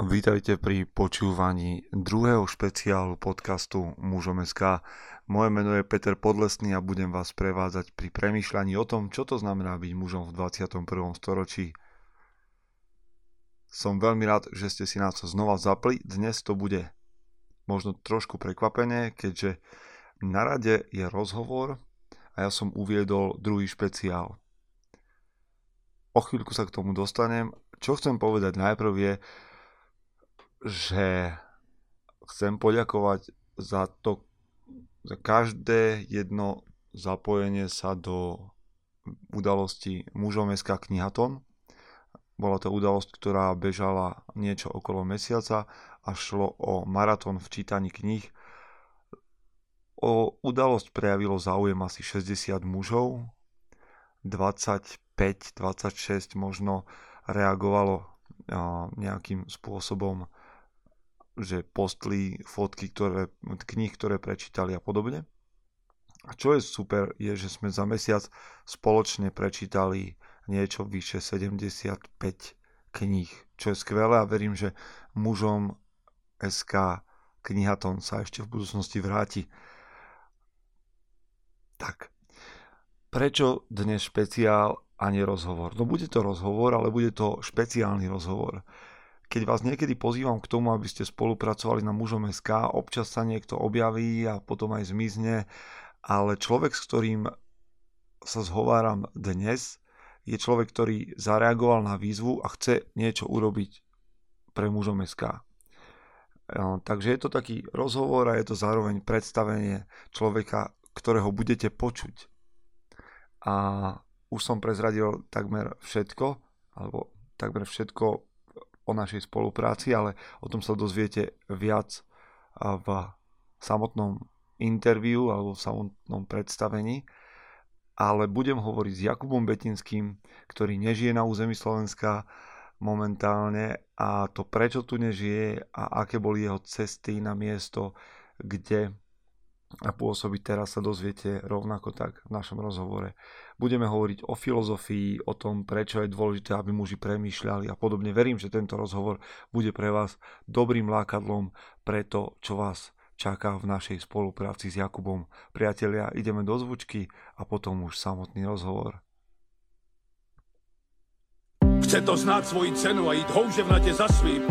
Vítajte pri počúvaní druhého špeciálu podcastu Mužom SK. Moje meno je Peter Podlesný a budem vás prevádzať pri premýšľaní o tom, čo to znamená byť mužom v 21. storočí. Som veľmi rád, že ste si nás znova zapli. Dnes to bude možno trošku prekvapenie, keďže na rade je rozhovor a ja som uviedol druhý špeciál. O chvíľku sa k tomu dostanem. Čo chcem povedať najprv je, že chcem poďakovať za to, za každé jedno zapojenie sa do udalosti mužom SK Knihaton. Bola to udalosť, ktorá bežala niečo okolo mesiaca a šlo o maratón v čítaní kníh. O udalosť prejavilo záujem asi 60 mužov, 25-26 možno reagovalo nejakým spôsobom, že postli fotky ktoré, kníh, ktoré prečítali a podobne. A čo je super, je, že sme za mesiac spoločne prečítali niečo vyše 75 kníh, čo je skvelé a verím, že mužom SK knihaton sa ešte v budúcnosti vráti. Tak, prečo dnes špeciál a nie rozhovor? No bude to rozhovor, ale bude to špeciálny rozhovor. Keď vás niekedy pozývam k tomu, aby ste spolupracovali na mužom SK, občas sa niekto objaví a potom aj zmizne, ale človek, s ktorým sa zhováram dnes, je človek, ktorý zareagoval na výzvu a chce niečo urobiť pre mužom SK. Takže je to taký rozhovor a je to zároveň predstavenie človeka, ktorého budete počuť a už som prezradil takmer všetko, alebo takmer všetko o našej spolupráci, ale o tom sa dozviete viac v samotnom interviu alebo v samotnom predstavení. Ale budem hovoriť s Jakubom Betinským, ktorý nežije na území Slovenska momentálne a to prečo tu nežije a aké boli jeho cesty na miesto, kde a pôsobiť teraz sa dozviete rovnako tak v našom rozhovore. Budeme hovoriť o filozofii, o tom, prečo je dôležité, aby muži premýšľali a podobne. Verím, že tento rozhovor bude pre vás dobrým lákadlom pre to, čo vás čaká v našej spolupráci s Jakubom. Priatelia, ideme do zvučky a potom už samotný rozhovor. Chce to znáť svoji cenu a ísť houževnate za svým.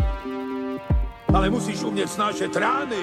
Ale musíš umieť snášať rány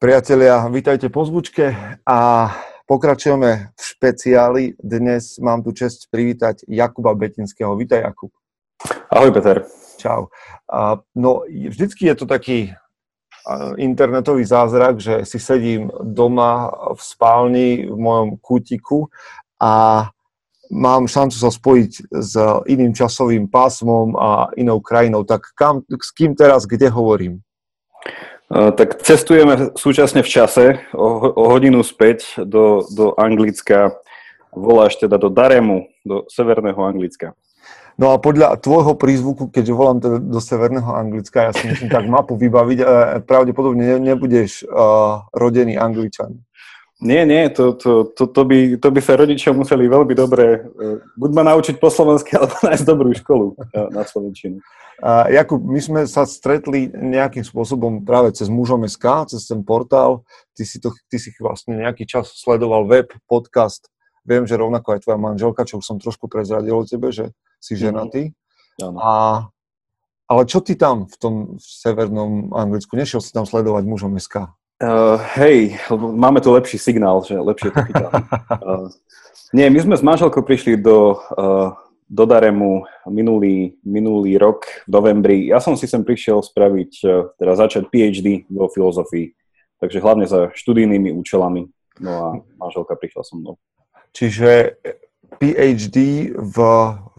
Priatelia, vítajte po zvučke a pokračujeme v špeciáli. Dnes mám tu čest privítať Jakuba Betinského. Vítaj, Jakub. Ahoj, Peter. Čau. No, vždycky je to taký internetový zázrak, že si sedím doma v spálni v mojom kútiku a mám šancu sa spojiť s iným časovým pásmom a inou krajinou. Tak kam, s kým teraz, kde hovorím? Tak cestujeme súčasne v čase o, o hodinu späť do, do Anglicka. Voláš teda do Daremu, do severného Anglicka. No a podľa tvojho prízvuku, keďže volám teda do severného Anglicka, ja si musím tak mapu vybaviť, pravdepodobne nebudeš uh, rodený Angličan. Nie, nie, to, to, to, to, by, to by sa rodičia museli veľmi dobre uh, buď ma naučiť po slovensky, alebo nájsť dobrú školu na Slovenčinu. Uh, Jakub, my sme sa stretli nejakým spôsobom práve cez mužom SK, cez ten portál. Ty si, to, ty si vlastne nejaký čas sledoval web, podcast. Viem, že rovnako aj tvoja manželka, čo už som trošku prezradil o tebe, že si mhm. ženatý. Mm-hmm. A, ale čo ty tam v tom v severnom Anglicku? Nešiel si tam sledovať mužom SK? Uh, hej, máme tu lepší signál, že lepšie to uh, Nie, my sme s manželkou prišli do uh, do Daremu minulý, minulý rok v novembri. Ja som si sem prišiel spraviť, e, teda začať PhD vo filozofii, takže hlavne za študijnými účelami. No a manželka prišla so mnou. Čiže PhD v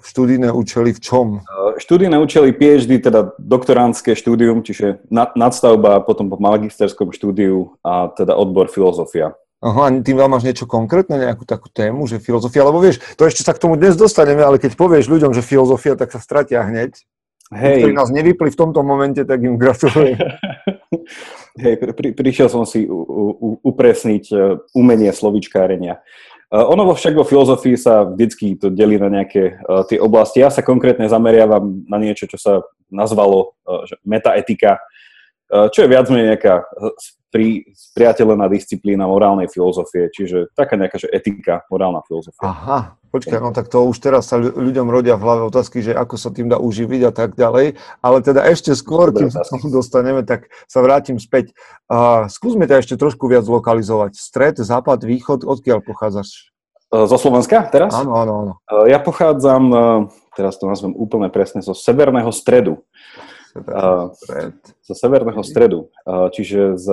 študijné účely v čom? Uh, študijné účely PhD, teda doktorantské štúdium, čiže nad, nadstavba, potom po magisterskom štúdiu a teda odbor filozofia. Aha, tým vám máš niečo konkrétne, nejakú takú tému, že filozofia, lebo vieš, to ešte sa k tomu dnes dostaneme, ale keď povieš ľuďom, že filozofia, tak sa stratia hneď. Hej. Ktorí nás nevypli v tomto momente, tak im gratulujem. Hej, pri, prišiel som si u, u, upresniť e, umenie slovičkárenia. Uh, ono vo však vo filozofii sa vždycky to delí na nejaké uh, tie oblasti. Ja sa konkrétne zameriavam na niečo, čo sa nazvalo uh, metaetika, uh, čo je viac menej nejaká pri, spriateľená disciplína morálnej filozofie, čiže taká nejaká že etika, morálna filozofia. Aha, počkaj, no tak to už teraz sa ľuďom rodia v hlave otázky, že ako sa tým dá uživiť a tak ďalej, ale teda ešte skôr, kým sa tomu dostaneme, tak sa vrátim späť. Uh, skúsme ťa ešte trošku viac lokalizovať. Stred, západ, východ, odkiaľ pochádzaš? Zo Slovenska teraz? Áno, áno, áno. Ja pochádzam, teraz to nazvem úplne presne, zo severného stredu. Uh, zo severného stredu, uh, čiže z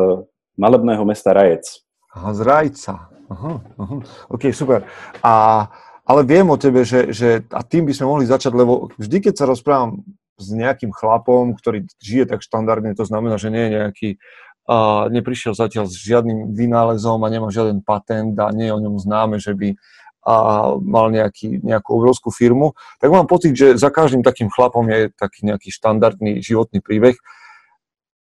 malebného mesta Rajec. Aha, z Rajca. Aha, aha. OK, super. A, ale viem o tebe, že, že a tým by sme mohli začať, lebo vždy, keď sa rozprávam s nejakým chlapom, ktorý žije tak štandardne, to znamená, že nie je nejaký, uh, neprišiel zatiaľ s žiadnym vynálezom a nemá žiaden patent a nie je o ňom známe, že by a mal nejaký, nejakú obrovskú firmu, tak mám pocit, že za každým takým chlapom je taký nejaký štandardný životný príbeh.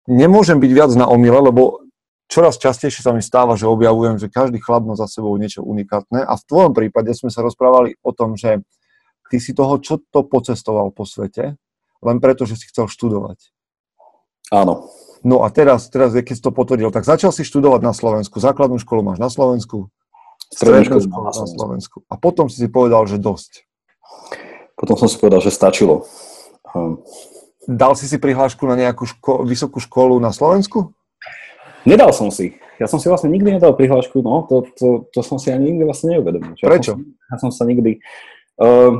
Nemôžem byť viac na omyle, lebo čoraz častejšie sa mi stáva, že objavujem, že každý chlap má za sebou niečo unikátne a v tvojom prípade sme sa rozprávali o tom, že ty si toho čo to pocestoval po svete, len preto, že si chcel študovať. Áno. No a teraz, teraz keď si to potvrdil, tak začal si študovať na Slovensku. Základnú školu máš na Slovensku, strednú školu na Slovensku. A potom si si povedal, že dosť. Potom som si povedal, že stačilo. Um. Dal si si prihlášku na nejakú ško- vysokú školu na Slovensku? Nedal som si. Ja som si vlastne nikdy nedal prihlášku, no, to, to, to som si ani nikdy vlastne neuvedomil. Prečo? Ja som, ja som sa nikdy... Uh,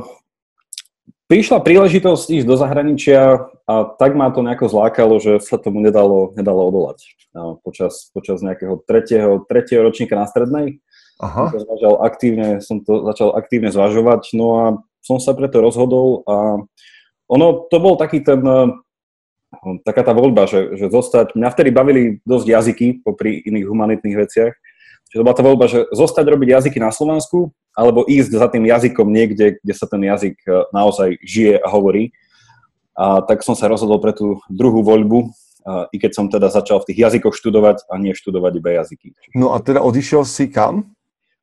prišla príležitosť ísť do zahraničia a tak ma to nejako zlákalo, že sa tomu nedalo, nedalo odolať. Uh, počas, počas nejakého tretieho, tretieho ročníka na strednej Aha. To aktívne, som to začal aktívne zvažovať, no a som sa preto rozhodol a ono, to bol taký ten, eh, taká tá voľba, že, že zostať, mňa vtedy bavili dosť jazyky popri iných humanitných veciach, Čiže to bola tá voľba, že zostať robiť jazyky na Slovensku, alebo ísť za tým jazykom niekde, kde sa ten jazyk eh, naozaj žije a hovorí. A tak som sa rozhodol pre tú druhú voľbu, i keď som teda začal v tých jazykoch študovať a nie študovať iba jazyky. No a teda odišiel si kam?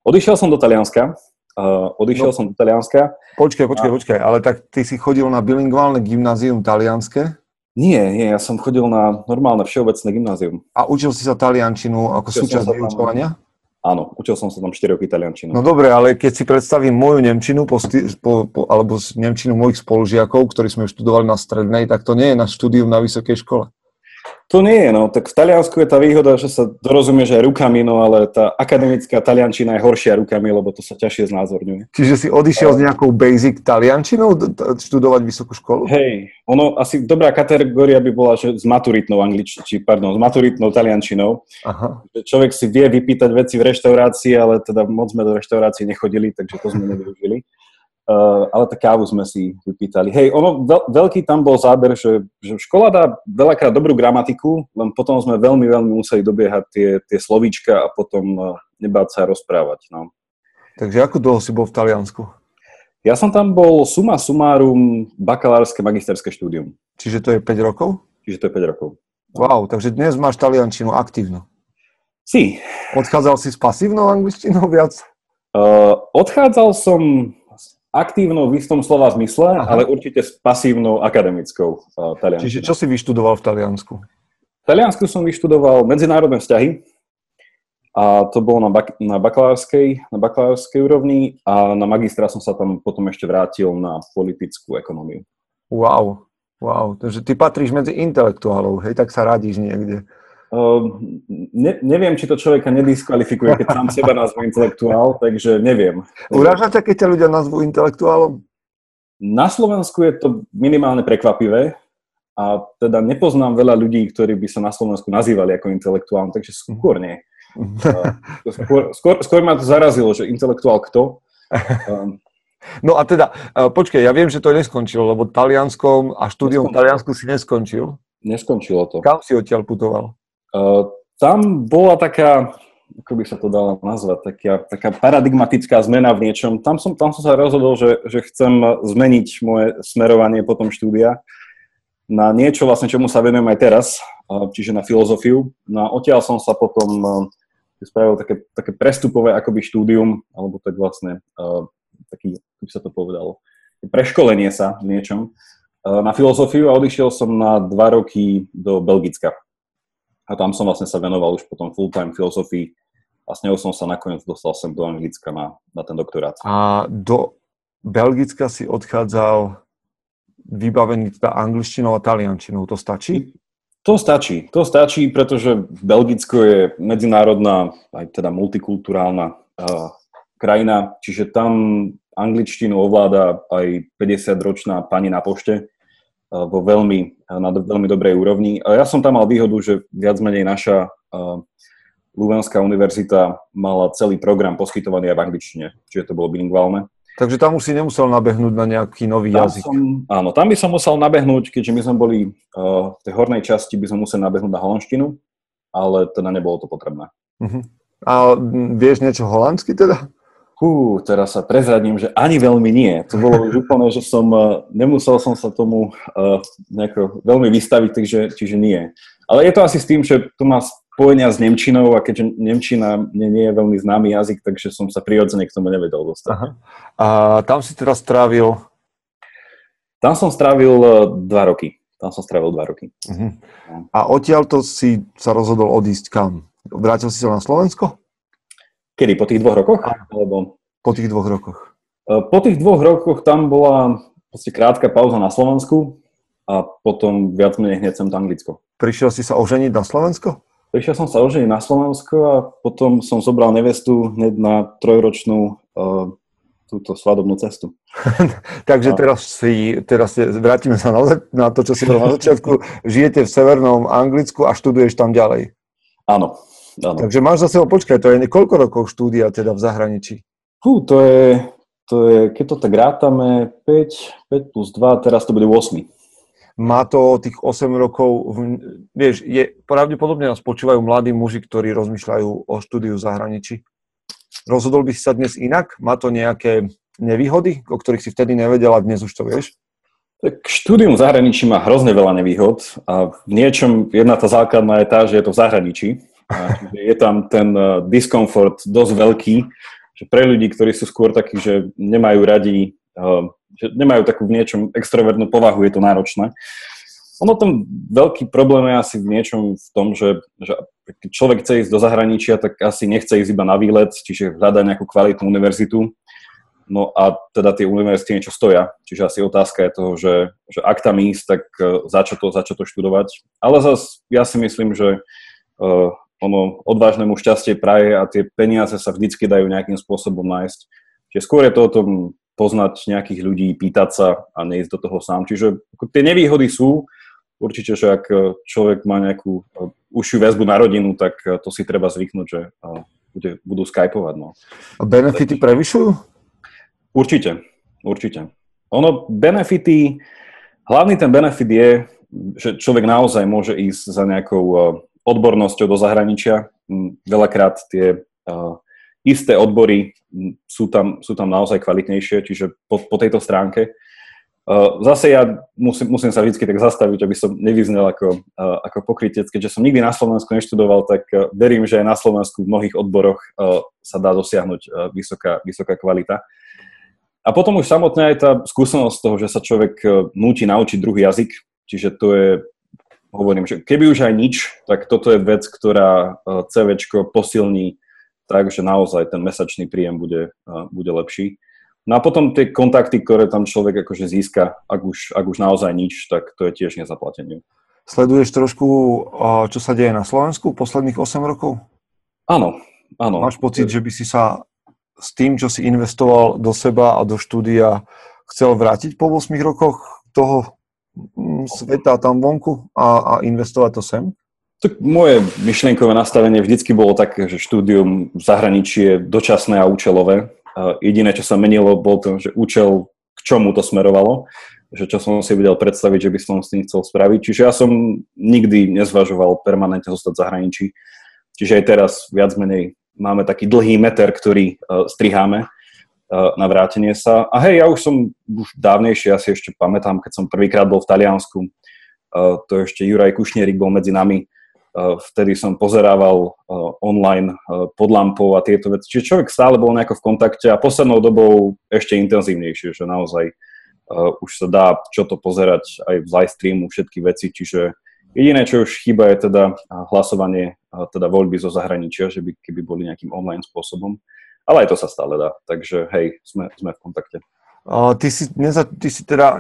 Odišiel som do Talianska. Uh, odišiel no, som do Talianska. Počkaj, počkaj, a... počkaj, ale tak ty si chodil na bilingválne gymnázium talianské? Nie, nie, ja som chodil na normálne všeobecné gymnázium. A učil si sa taliančinu ako učil súčasť vyučovania? Áno, učil som sa tam 4 roky taliančinu. No dobre, ale keď si predstavím moju nemčinu po, po, po, alebo nemčinu mojich spolužiakov, ktorí sme študovali na strednej, tak to nie je na štúdium na vysokej škole. To nie je, no. Tak v Taliansku je tá výhoda, že sa dorozumieš aj rukami, no ale tá akademická taliančina je horšia rukami, lebo to sa ťažšie znázorňuje. Čiže si odišiel uh, s nejakou basic taliančinou študovať vysokú školu? Hej, ono asi dobrá kategória by bola, že s maturitnou angličtinou, či pardon, s maturitnou taliančinou. Aha. Človek si vie vypýtať veci v reštaurácii, ale teda moc sme do reštaurácie nechodili, takže to sme nevyužili. Uh, ale tak kávu sme si vypýtali. Hej, ono, veľ, veľký tam bol záber, že, že škola dá veľakrát dobrú gramatiku, len potom sme veľmi, veľmi museli dobiehať tie, tie slovíčka a potom uh, nebáť sa rozprávať. No. Takže ako dlho si bol v Taliansku? Ja som tam bol suma sumárum bakalárske, magisterské štúdium. Čiže to je 5 rokov? Čiže to je 5 rokov. Wow, takže dnes máš taliančinu aktívnu. Si. Odchádzal si s pasívnou angličtinou viac? Uh, odchádzal som aktívnou v istom slova zmysle, Aha. ale určite s pasívnou akademickou uh, taliančinou. Čiže čo si vyštudoval v Taliansku? V Taliansku som vyštudoval medzinárodné vzťahy a to bolo na, bak- na, bakalárskej, na bakalárskej úrovni a na magistra som sa tam potom ešte vrátil na politickú ekonómiu. Wow, wow, takže ty patríš medzi intelektuálov, hej, tak sa radíš niekde. Uh, ne, neviem, či to človeka nediskvalifikuje, keď sám seba nazvu intelektuál, takže neviem. Uráža ťa, keď ťa ľudia nazvú intelektuálom? Na Slovensku je to minimálne prekvapivé a teda nepoznám veľa ľudí, ktorí by sa na Slovensku nazývali ako intelektuál, takže skôr nie. Uh, skôr, skôr, skôr ma to zarazilo, že intelektuál kto? Uh, No a teda, uh, počkej, ja viem, že to neskončilo, lebo Talianskom a štúdium v Taliansku si neskončil. Neskončilo to. Kam si odtiaľ putoval? Tam bola taká, ako by sa to dalo nazvať, taká, taká paradigmatická zmena v niečom. Tam som, tam som sa rozhodol, že, že chcem zmeniť moje smerovanie potom štúdia na niečo, vlastne, čomu sa venujem aj teraz, čiže na filozofiu. No a odtiaľ som sa potom spravil také, také prestupové akoby štúdium, alebo tak vlastne taký, ako by sa to povedalo, preškolenie sa v niečom na filozofiu a odišiel som na dva roky do Belgicka. A tam som vlastne sa venoval už potom full-time filozofii a s ňou som sa nakoniec dostal sem do Anglicka na, na ten doktorát. A do Belgicka si odchádzal vybavený teda angličtinou a taliančinou. To stačí? To stačí. To stačí, pretože Belgicko je medzinárodná, aj teda multikulturálna uh, krajina, čiže tam angličtinu ovláda aj 50-ročná pani na pošte vo veľmi, na veľmi dobrej úrovni. Ja som tam mal výhodu, že viac menej naša uh, Luvenská univerzita mala celý program poskytovaný aj v angličtine, čiže to bolo bilingválne. Takže tam už si nemusel nabehnúť na nejaký nový tam jazyk. Som, áno, tam by som musel nabehnúť, keďže my sme boli uh, v tej hornej časti, by sme museli nabehnúť na holandštinu, ale teda nebolo to potrebné. Uh-huh. A vieš niečo holandsky teda? Hú, teraz sa prezradím, že ani veľmi nie. To bolo už úplne, že som, uh, nemusel som sa tomu uh, nejako veľmi vystaviť, takže, čiže nie. Ale je to asi s tým, že to má spojenia s Nemčinou a keďže Nemčina mne nie je veľmi známy jazyk, takže som sa prirodzene k tomu nevedel dostať. Aha. A tam si teraz strávil? Tam som strávil uh, dva roky. Tam som strávil dva roky. Uh-huh. A odtiaľ to si sa rozhodol odísť kam? Vrátil si sa na Slovensko? Kedy? Po tých dvoch rokoch? Alebo... Po tých dvoch rokoch. E, po tých dvoch rokoch tam bola proste krátka pauza na Slovensku a potom viac menej hneď sem Anglicko. Prišiel si sa oženiť na Slovensko? Prišiel som sa oženiť na Slovensko a potom som zobral nevestu hneď na trojročnú uh, túto svadobnú cestu. Takže teraz si, teraz si, vrátime sa na, na to, čo si bol na začiatku. Žijete v severnom Anglicku a študuješ tam ďalej. Áno, Ano. Takže máš za sebou, počkaj, to je koľko rokov štúdia teda v zahraničí? Fú, to je, to je, keď to tak rátame, 5, 5 plus 2, teraz to bude 8. Má to tých 8 rokov, vieš, je, pravdepodobne nás počúvajú mladí muži, ktorí rozmýšľajú o štúdiu v zahraničí. Rozhodol by si sa dnes inak? Má to nejaké nevýhody, o ktorých si vtedy nevedel a dnes už to vieš? Tak štúdium v zahraničí má hrozne veľa nevýhod a v niečom jedna tá základná je tá, že je to v zahraničí Je tam ten eh, diskomfort dosť veľký, že pre ľudí, ktorí sú skôr takí, že nemajú radi, eh, že nemajú takú v niečom extrovertnú povahu, je to náročné. Ono ten veľký problém je asi v niečom v tom, že, že keď človek chce ísť do zahraničia, tak asi nechce ísť iba na výlet, čiže hľada nejakú kvalitnú univerzitu. No a teda tie univerzity niečo stoja, čiže asi otázka je toho, že, že ak tam ísť, tak eh, za čo to, za čo to študovať. Ale zase ja si myslím, že ono odvážnemu šťastie praje a tie peniaze sa vždycky dajú nejakým spôsobom nájsť. Čiže skôr je to o tom poznať nejakých ľudí, pýtať sa a neísť do toho sám. Čiže tie nevýhody sú, určite, že ak človek má nejakú uh, užšiu väzbu na rodinu, tak uh, to si treba zvyknúť, že uh, bude, budú skypovať. No. A benefity prevyšujú? Určite, určite. Ono, benefity, hlavný ten benefit je, že človek naozaj môže ísť za nejakou odbornosťou do zahraničia. Veľakrát tie uh, isté odbory sú tam, sú tam naozaj kvalitnejšie, čiže po, po tejto stránke. Uh, zase ja musím, musím sa vždy tak zastaviť, aby som nevyznel ako, uh, ako pokrytec, keďže som nikdy na Slovensku neštudoval, tak verím, že aj na Slovensku v mnohých odboroch sa dá dosiahnuť vysoká, vysoká kvalita. A potom už samotná aj tá skúsenosť toho, že sa človek núti naučiť druhý jazyk, čiže to je hovorím, že keby už aj nič, tak toto je vec, ktorá e, CVčko posilní tak, že naozaj ten mesačný príjem bude, e, bude lepší. No a potom tie kontakty, ktoré tam človek akože získa, ak už, ak už naozaj nič, tak to je tiež nezaplatenie. Sleduješ trošku, e, čo sa deje na Slovensku posledných 8 rokov? Áno, áno. Máš pocit, že by si sa s tým, čo si investoval do seba a do štúdia, chcel vrátiť po 8 rokoch toho sveta tam vonku a, a investovať to sem? Tak moje myšlienkové nastavenie vždycky bolo také, že štúdium v zahraničí je dočasné a účelové, Jediné, čo sa menilo, bol to, že účel, k čomu to smerovalo, že čo som si vedel predstaviť, že by som s tým chcel spraviť. Čiže ja som nikdy nezvažoval permanentne zostať v zahraničí. Čiže aj teraz viac menej máme taký dlhý meter, ktorý uh, striháme na vrátenie sa. A hej, ja už som už dávnejšie, asi ešte pamätám, keď som prvýkrát bol v Taliansku, uh, to ešte Juraj Kušnierik bol medzi nami, uh, vtedy som pozerával online pod lampou a tieto veci. Čiže človek stále bol nejako v kontakte a poslednou dobou ešte intenzívnejšie, že naozaj už sa dá čo to pozerať aj v live streamu, všetky veci, čiže jediné, čo už chýba je teda hlasovanie, teda voľby zo zahraničia, že by keby boli nejakým online spôsobom, ale aj to sa stále dá, takže hej, sme, sme v kontakte. Uh, ty, si, neza, ty si teda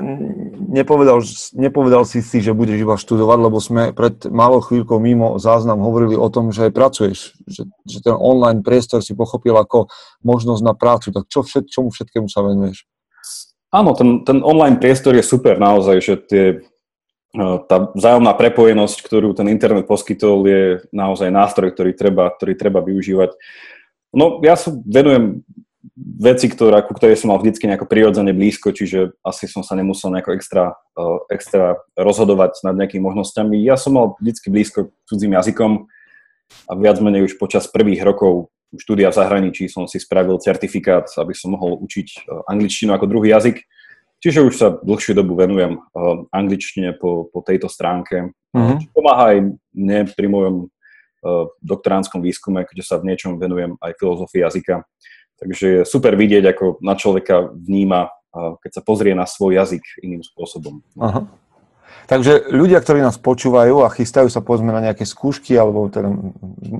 nepovedal, nepovedal si si, že budeš iba študovať, lebo sme pred malou chvíľkou mimo záznam hovorili o tom, že aj pracuješ, že, že ten online priestor si pochopil ako možnosť na prácu. Tak čo všet, čomu všetkému sa venuješ? Áno, ten, ten online priestor je super naozaj, že tie, tá vzájomná prepojenosť, ktorú ten internet poskytol, je naozaj nástroj, ktorý treba, ktorý treba využívať. No, ja sa venujem veci, ktoré, ku ktorej som mal vždycky nejako prirodzene blízko, čiže asi som sa nemusel nejako extra, uh, extra rozhodovať nad nejakými možnosťami. Ja som mal vždycky blízko cudzím jazykom a viac menej už počas prvých rokov štúdia v zahraničí som si spravil certifikát, aby som mohol učiť e, angličtinu ako druhý jazyk. Čiže už sa dlhšiu dobu venujem e, angličtine po, po tejto stránke. Mm-hmm. Čo pomáha aj mne pri mojom e, doktoránskom výskume, keďže sa v niečom venujem aj filozofii jazyka. Takže je super vidieť, ako na človeka vníma, keď sa pozrie na svoj jazyk iným spôsobom. Aha. Takže ľudia, ktorí nás počúvajú a chystajú sa povedzme na nejaké skúšky, alebo teda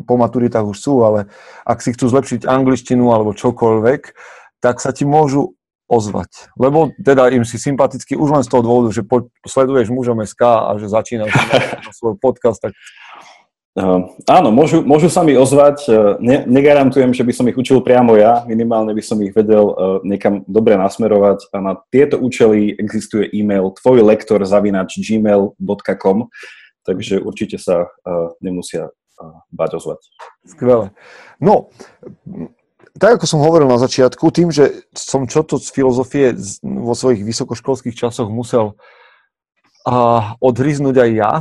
po maturitách už sú, ale ak si chcú zlepšiť angličtinu alebo čokoľvek, tak sa ti môžu ozvať. Lebo teda im si sympatický už len z toho dôvodu, že po, sleduješ mužom SK a že začínaš na svoj podcast, tak Áno, môžu, môžu sa mi ozvať. Uh, ne, negarantujem, že by som ich učil priamo ja, minimálne by som ich vedel uh, niekam dobre nasmerovať a na tieto účely existuje e-mail tvojlektor zavinač gmail.com, takže určite sa uh, nemusia uh, bať ozvať. Skvelé. No, tak ako som hovoril na začiatku, tým, že som čo to z filozofie vo svojich vysokoškolských časoch musel uh, odhryznúť aj ja,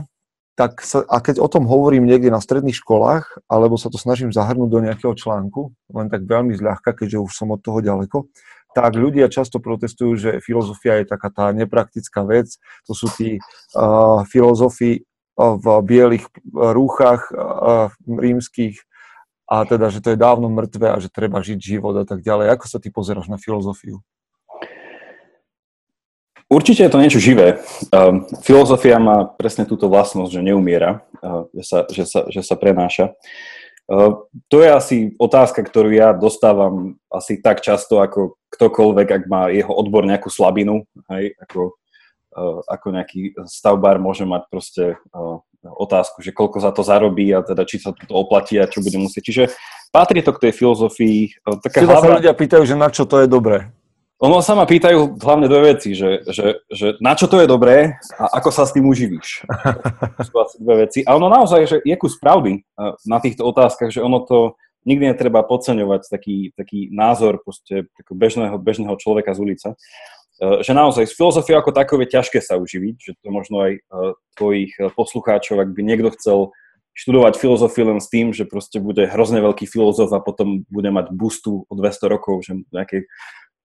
tak sa, a keď o tom hovorím niekde na stredných školách, alebo sa to snažím zahrnúť do nejakého článku, len tak veľmi zľahka, keďže už som od toho ďaleko, tak ľudia často protestujú, že filozofia je taká tá nepraktická vec. To sú tí uh, filozofi v bielých rúchach uh, rímskych a teda, že to je dávno mŕtve a že treba žiť život a tak ďalej. Ako sa ty pozeráš na filozofiu? Určite je to niečo živé. Um, filozofia má presne túto vlastnosť, že neumiera, uh, že, sa, že, sa, že sa prenáša. Uh, to je asi otázka, ktorú ja dostávam asi tak často, ako ktokoľvek, ak má jeho odbor nejakú slabinu, hej, ako, uh, ako nejaký stavbár môže mať proste uh, otázku, že koľko za to zarobí a teda či sa to oplatí a čo bude musieť. Čiže patrí to k tej filozofii. Taká hlavná... sa ľudia pýtajú, že na čo to je dobré. Ono sa ma pýtajú hlavne dve veci, že, že, že na čo to je dobré a ako sa s tým uživíš. To sú asi dve veci. A ono naozaj, že je kus pravdy eh, na týchto otázkach, že ono to nikdy netreba podceňovať taký, taký názor proste bežného, bežného človeka z ulice. Eh, že naozaj s filozofiou ako takou je ťažké sa uživiť, že to možno aj eh, tvojich poslucháčov, ak by niekto chcel študovať filozofiu len s tým, že proste bude hrozne veľký filozof a potom bude mať bustu o 200 rokov, že nejakej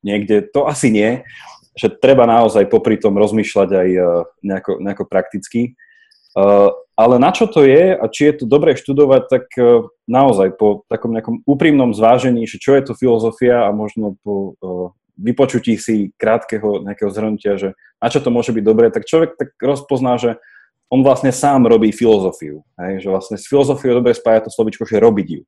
niekde, to asi nie, že treba naozaj popri tom rozmýšľať aj e, nejako, nejako prakticky. E, ale na čo to je a či je to dobré študovať, tak e, naozaj po takom nejakom úprimnom zvážení, že čo je to filozofia a možno po vypočutí si krátkeho nejakého zhrnutia, že na čo to môže byť dobré, tak človek tak rozpozná, že on vlastne sám robí filozofiu. Hej? Že vlastne s filozofiou dobre spája to slovičko, že robiť ju.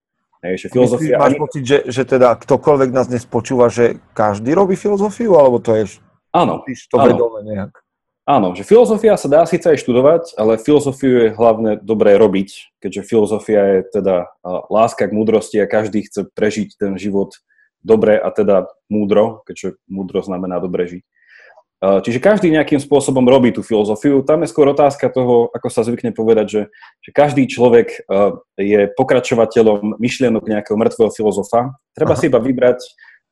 Hej, že filozofia... Máš pocit, že, že teda ktokoľvek nás dnes počúva, že každý robí filozofiu, alebo to je... Áno. to áno. vedome nejak? Áno, že filozofia sa dá síce aj študovať, ale filozofiu je hlavne dobré robiť, keďže filozofia je teda láska k múdrosti a každý chce prežiť ten život dobre a teda múdro, keďže múdro znamená dobre žiť. Čiže každý nejakým spôsobom robí tú filozofiu. Tam je skôr otázka toho, ako sa zvykne povedať, že, že každý človek je pokračovateľom myšlienok nejakého mŕtvého filozofa. Treba Aha. si iba vybrať,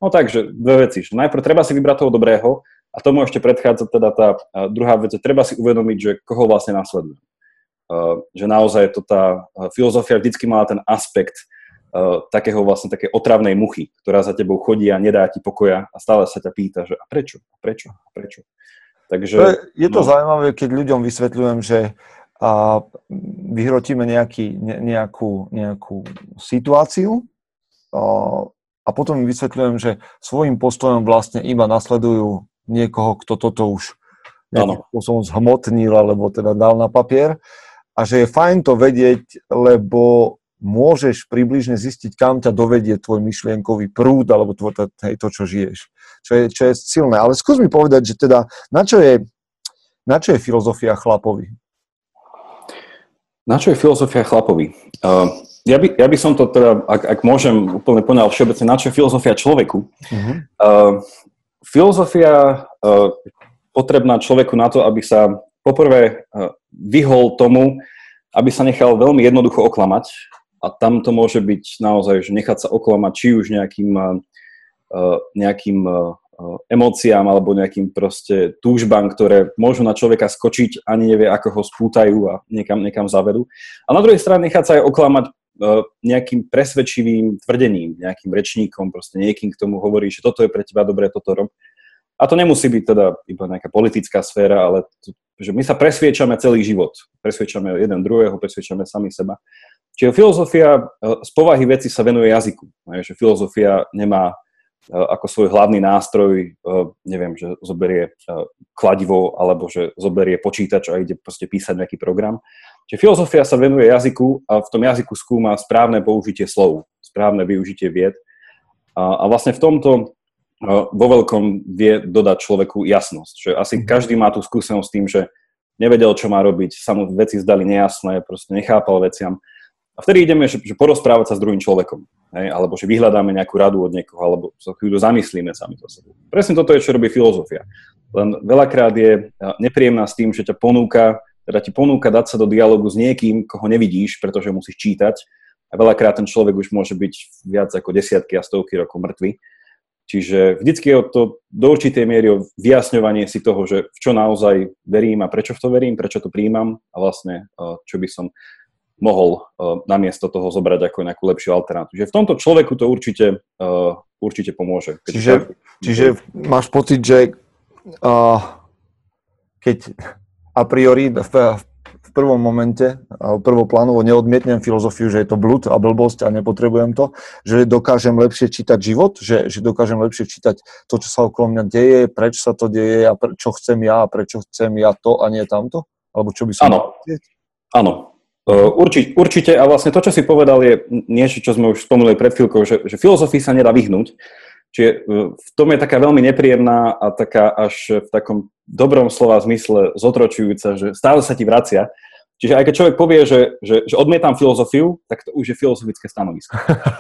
No takže dve veci. Že najprv treba si vybrať toho dobrého a tomu ešte predchádza teda tá uh, druhá vec, že treba si uvedomiť, že koho vlastne nasleduje. Uh, že naozaj to tá filozofia vždycky mala ten aspekt takého vlastne také otravnej muchy, ktorá za tebou chodí a nedá ti pokoja a stále sa ťa pýta, že a prečo, a prečo, a prečo. Takže, to je, je to no. zaujímavé, keď ľuďom vysvetľujem, že a vyhrotíme nejaký, ne, nejakú, nejakú situáciu a, a potom im vysvetľujem, že svojim postojom vlastne iba nasledujú niekoho, kto toto už nejakým spôsobom zhmotnil alebo teda dal na papier a že je fajn to vedieť, lebo môžeš približne zistiť, kam ťa dovedie tvoj myšlienkový prúd alebo tvoj, hej, to, čo žiješ. Čo je, čo je silné. Ale skús mi povedať, že teda na čo je, na čo je filozofia chlapovi? Na čo je filozofia chlapovi? Uh, ja, by, ja by som to teda, ak, ak môžem úplne poňal všeobecne, na čo je filozofia človeku? Uh-huh. Uh, filozofia uh, potrebná človeku na to, aby sa poprvé uh, vyhol tomu, aby sa nechal veľmi jednoducho oklamať. A tam to môže byť naozaj, že nechať sa oklamať či už nejakým, uh, nejakým uh, Eh, emóciám alebo nejakým proste túžbám, ktoré môžu na človeka skočiť, ani nevie, ako ho spútajú a niekam, niekam zavedú. A na druhej strane nechať sa aj oklamať eh, nejakým presvedčivým tvrdením, nejakým rečníkom, proste niekým k tomu hovorí, že toto je pre teba dobré, toto rob. A to nemusí byť teda iba nejaká politická sféra, ale to, že my sa presviečame celý život. Presviečame jeden druhého, presviečame sami seba. Čiže filozofia eh, z povahy veci sa venuje jazyku. Že filozofia nemá E, ako svoj hlavný nástroj, e, neviem, že zoberie e, kladivo alebo že zoberie počítač a ide proste písať nejaký program. Čiže filozofia sa venuje jazyku a v tom jazyku skúma správne použitie slov, správne využitie vied. A, a vlastne v tomto vo veľkom vie dodať človeku jasnosť. Že asi mhm. každý má tú skúsenosť s tým, že nevedel, čo má robiť, sa mu veci zdali nejasné, proste nechápal veciam. A vtedy ideme, že, že porozprávať sa s druhým človekom. Hej? Alebo že vyhľadáme nejakú radu od niekoho, alebo sa chvíľu zamyslíme sami to sebou. Presne toto je, čo robí filozofia. Len veľakrát je nepríjemná s tým, že ťa ponúka, teda ti ponúka dať sa do dialogu s niekým, koho nevidíš, pretože musíš čítať. A veľakrát ten človek už môže byť viac ako desiatky a stovky rokov mŕtvy. Čiže vždycky je to do určitej miery o vyjasňovanie si toho, že v čo naozaj verím a prečo v to verím, prečo to príjmam a vlastne čo by som mohol uh, namiesto toho zobrať ako nejakú lepšiu alternatívu. Že v tomto človeku to určite, uh, určite pomôže. Keď čiže, tak... čiže máš pocit, že uh, keď a priori v, v prvom momente, prvoplánovo neodmietnem filozofiu, že je to blud a blbosť a nepotrebujem to, že dokážem lepšie čítať život, že, že dokážem lepšie čítať to, čo sa okolo mňa deje, prečo sa to deje a pre, čo chcem ja a prečo chcem ja to a nie tamto? Alebo čo by som... Áno, áno, Určite, určite a vlastne to, čo si povedal, je niečo, čo sme už spomenuli pred chvíľkou, že, že filozofii sa nedá vyhnúť. Čiže e, v tom je taká veľmi nepríjemná a taká až v takom dobrom slova zmysle zotročujúca, že stále sa ti vracia. Čiže aj keď človek povie, že, že, že odmietam filozofiu, tak to už je filozofické stanovisko.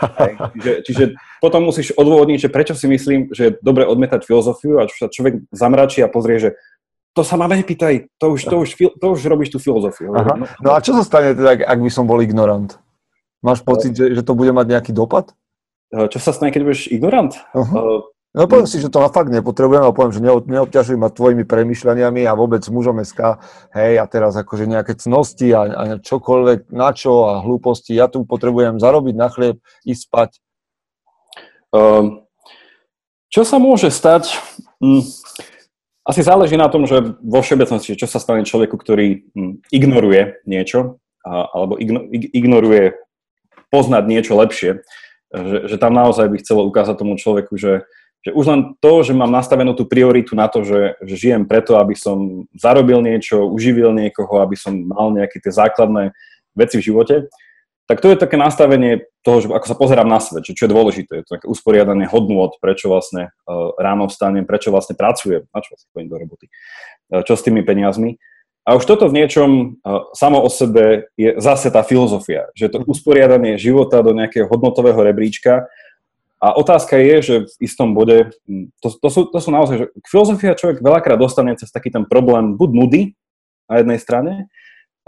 čiže, čiže potom musíš odôvodniť, že prečo si myslím, že je dobre odmietať filozofiu a sa človek zamračí a pozrie, že to sa ma nepýtaj, to už, to už, to už robíš tú filozofiu. Aha. No, no a čo sa stane teda, ak by som bol ignorant? Máš pocit, že, že to bude mať nejaký dopad? Eh, čo sa stane, keď budeš ignorant? Uh-huh. Uh, no poviem si, že to na fakt nepotrebujem a poviem, že neobťažujem ma tvojimi premyšľaniami a vôbec mužom SK, hej, a teraz akože nejaké cnosti a, a čokoľvek, na čo a hlúposti, ja tu potrebujem zarobiť na chlieb, ísť spať. Uh, čo sa môže stať? Hm. Asi záleží na tom, že vo všeobecnosti, čo sa stane človeku, ktorý hm, ignoruje niečo, alebo ignoruje poznať niečo lepšie, že, že tam naozaj by chcelo ukázať tomu človeku, že, že už len to, že mám nastavenú tú prioritu na to, že, že žijem preto, aby som zarobil niečo, uživil niekoho, aby som mal nejaké tie základné veci v živote, tak to je také nastavenie toho, že ako sa pozerám na svet, že čo je dôležité, je to také usporiadanie hodnôt, prečo vlastne uh, ráno vstanem, prečo vlastne pracujem, na čo vlastne chodím do roboty, uh, čo s tými peniazmi. A už toto v niečom uh, samo o sebe je zase tá filozofia, že to usporiadanie života do nejakého hodnotového rebríčka. A otázka je, že v istom bode, to, to, sú, to sú naozaj, že filozofia človek veľakrát dostane cez taký ten problém buď nudy na jednej strane,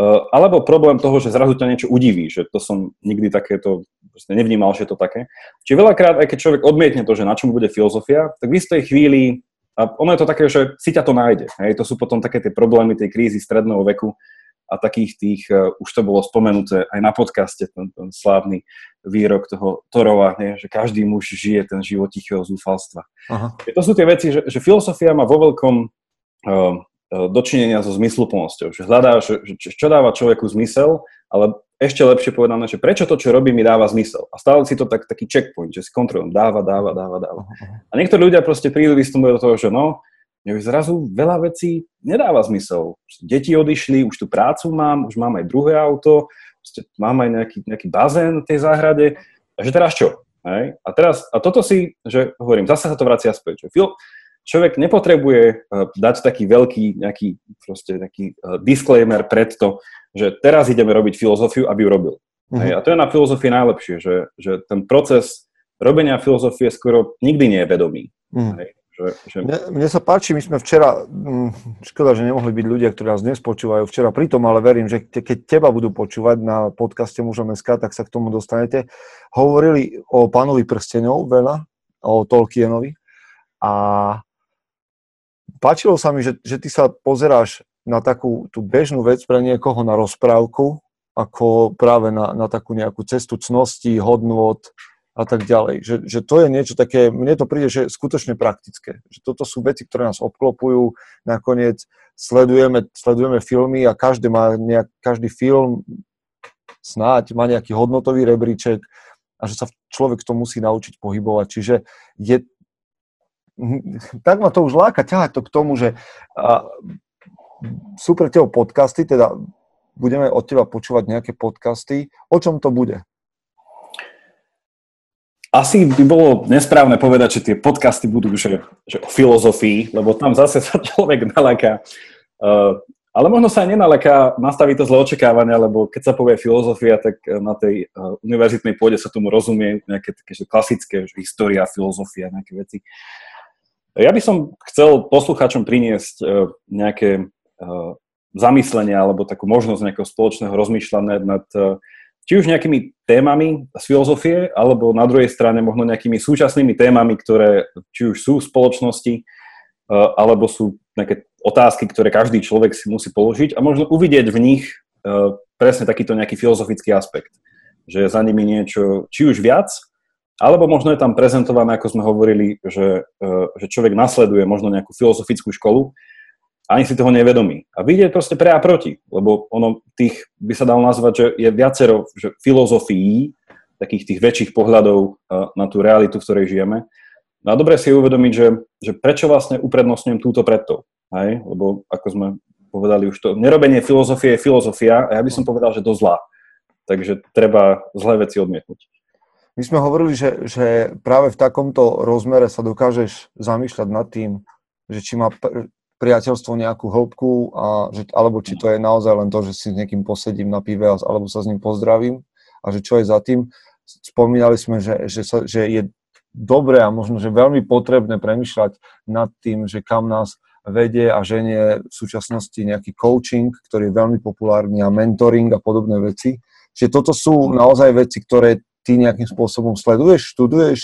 alebo problém toho, že zrazu ťa niečo udiví, že to som nikdy takéto proste nevnímal, že to také. Čiže veľakrát, aj keď človek odmietne to, že na čom bude filozofia, tak v istej chvíli, a ono je to také, že si ťa to nájde. Hej? To sú potom také tie problémy tej krízy stredného veku a takých tých, uh, už to bolo spomenuté aj na podcaste, ten, ten slávny výrok toho Torova, nie? že každý muž žije ten život tichého zúfalstva. Aha. To sú tie veci, že, že filozofia má vo veľkom uh, dočinenia so zmysluplnosťou, že hľadá, že, že čo dáva človeku zmysel, ale ešte lepšie povedané, že prečo to, čo robí, mi dáva zmysel. A stále si to tak, taký checkpoint, že si kontrolujem, dáva, dáva, dáva, dáva. A niektorí ľudia proste prídu vystúpiť do toho, že no, už zrazu veľa vecí nedáva zmysel. Deti odišli, už tú prácu mám, už mám aj druhé auto, mám aj nejaký, nejaký bazén v tej záhrade, a že teraz čo? Hej? A, teraz, a toto si, že hovorím, zase sa to vracia späť. Že fil, človek nepotrebuje uh, dať taký veľký nejaký, proste, nejaký uh, disclaimer pred to, že teraz ideme robiť filozofiu, aby ju robil. Hej, a to je na filozofii najlepšie, že, že ten proces robenia filozofie skoro nikdy nie je vedomý. Uh-huh. Hej, že, že... Mne, mne sa páči, my sme včera, hm, škoda, že nemohli byť ľudia, ktorí nás dnes počúvajú včera pri tom, ale verím, že te, keď teba budú počúvať na podcaste Mužom SK, tak sa k tomu dostanete. Hovorili o pánovi prstenov veľa, o Tolkienovi a páčilo sa mi, že, že ty sa pozeráš na takú tú bežnú vec pre niekoho na rozprávku, ako práve na, na takú nejakú cestu cnosti, hodnôt a tak ďalej. Že, že to je niečo také, mne to príde, že skutočne praktické. Že toto sú veci, ktoré nás obklopujú. Nakoniec sledujeme, sledujeme filmy a každý, má nejak, každý film snáď má nejaký hodnotový rebríček a že sa človek to musí naučiť pohybovať. Čiže je, tak ma to už láka ťahať to k tomu, že sú pre teba podcasty, teda budeme od teba počúvať nejaké podcasty. O čom to bude? Asi by bolo nesprávne povedať, že tie podcasty budú že, že o filozofii, lebo tam zase sa človek nalaká. Uh, ale možno sa aj nenalaká, nastaví to zlé očakávania, lebo keď sa povie filozofia, tak na tej uh, univerzitnej pôde sa tomu rozumie nejaké také že klasické, že história, filozofia, nejaké veci. Ja by som chcel poslucháčom priniesť uh, nejaké zamyslenia alebo takú možnosť nejakého spoločného rozmýšľania nad či už nejakými témami z filozofie, alebo na druhej strane možno nejakými súčasnými témami, ktoré či už sú v spoločnosti, alebo sú nejaké otázky, ktoré každý človek si musí položiť a možno uvidieť v nich presne takýto nejaký filozofický aspekt. Že za nimi niečo, či už viac, alebo možno je tam prezentované, ako sme hovorili, že, že človek nasleduje možno nejakú filozofickú školu, ani si toho nevedomí. A vidieť proste pre a proti, lebo ono tých by sa dalo nazvať, že je viacero že filozofií, takých tých väčších pohľadov na tú realitu, v ktorej žijeme. No a dobre si uvedomiť, že, že prečo vlastne uprednostňujem túto pred tou. Hej? Lebo ako sme povedali už to, nerobenie filozofie je filozofia a ja by som povedal, že to zlá. Takže treba zlé veci odmietnúť. My sme hovorili, že, že práve v takomto rozmere sa dokážeš zamýšľať nad tým, že či má priateľstvo nejakú hĺbku, a že, alebo či to je naozaj len to, že si s niekým posedím na pive alebo sa s ním pozdravím a že čo je za tým. Spomínali sme, že, že, sa, že je dobré a možno, že veľmi potrebné premyšľať nad tým, že kam nás vedie a ženie v súčasnosti nejaký coaching, ktorý je veľmi populárny a mentoring a podobné veci. Čiže toto sú naozaj veci, ktoré ty nejakým spôsobom sleduješ, študuješ?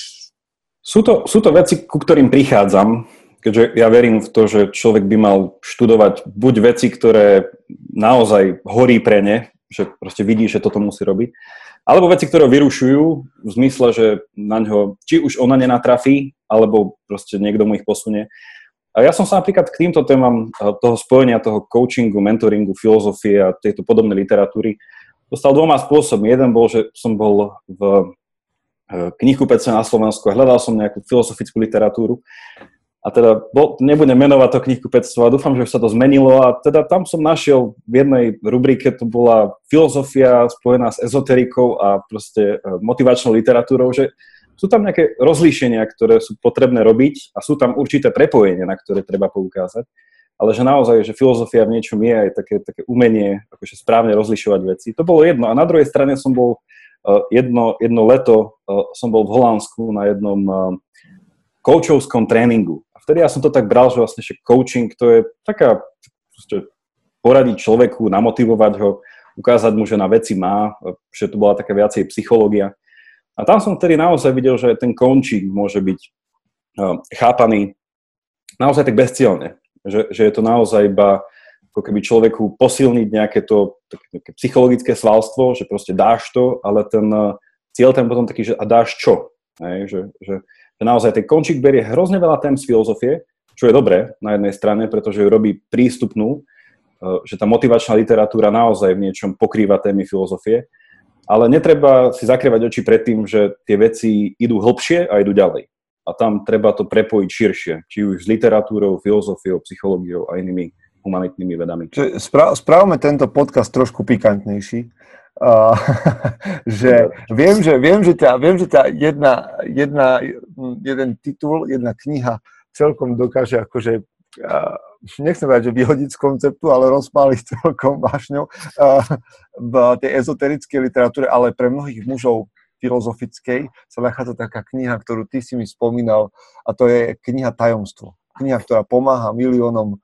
Sú to, sú to veci, ku ktorým prichádzam keďže ja verím v to, že človek by mal študovať buď veci, ktoré naozaj horí pre ne, že proste vidí, že toto musí robiť, alebo veci, ktoré vyrušujú v zmysle, že na ňo, či už ona nenatrafí, alebo proste niekto mu ich posunie. A ja som sa napríklad k týmto témam toho spojenia, toho coachingu, mentoringu, filozofie a tejto podobnej literatúry dostal dvoma spôsobmi. Jeden bol, že som bol v eh, knihkupectve na Slovensku a hľadal som nejakú filozofickú literatúru a teda bo, nebudem menovať to knihkupectvo a dúfam, že sa to zmenilo a teda tam som našiel v jednej rubrike, to bola filozofia spojená s ezoterikou a proste e, motivačnou literatúrou, že sú tam nejaké rozlíšenia, ktoré sú potrebné robiť a sú tam určité prepojenia, na ktoré treba poukázať. Ale že naozaj, že filozofia v niečom je aj také, také umenie, akože správne rozlišovať veci. To bolo jedno. A na druhej strane som bol e, jedno, jedno leto, e, som bol v Holandsku na jednom coachovskom tréningu vtedy ja som to tak bral, že vlastne že coaching to je taká poradiť človeku, namotivovať ho, ukázať mu, že na veci má, že to bola taká viacej psychológia. A tam som vtedy naozaj videl, že ten končík môže byť uh, chápaný naozaj tak bezcielne. Že, že je to naozaj iba ako keby človeku posilniť nejaké to také, také psychologické svalstvo, že proste dáš to, ale ten uh, cieľ ten potom taký, že a dáš čo? Hej, že, že, že naozaj ten končík berie hrozne veľa tém z filozofie, čo je dobré na jednej strane, pretože ju robí prístupnú, uh, že tá motivačná literatúra naozaj v niečom pokrýva témy filozofie, ale netreba si zakrývať oči pred tým, že tie veci idú hlbšie a idú ďalej. A tam treba to prepojiť širšie, či už s literatúrou, filozofiou, psychológiou a inými humanitnými vedami. Spra- správame tento podcast trošku pikantnejší. Uh, že viem, že, viem, že ťa, viem, že ťa jedna, jedna, jeden titul, jedna kniha celkom dokáže akože uh, nechcem povedať, že vyhodiť z konceptu, ale rozpáliť celkom vášňou v tej ezoterickej literatúre, ale pre mnohých mužov filozofickej sa nachádza taká kniha, ktorú ty si mi spomínal a to je kniha Tajomstvo. Kniha, ktorá pomáha miliónom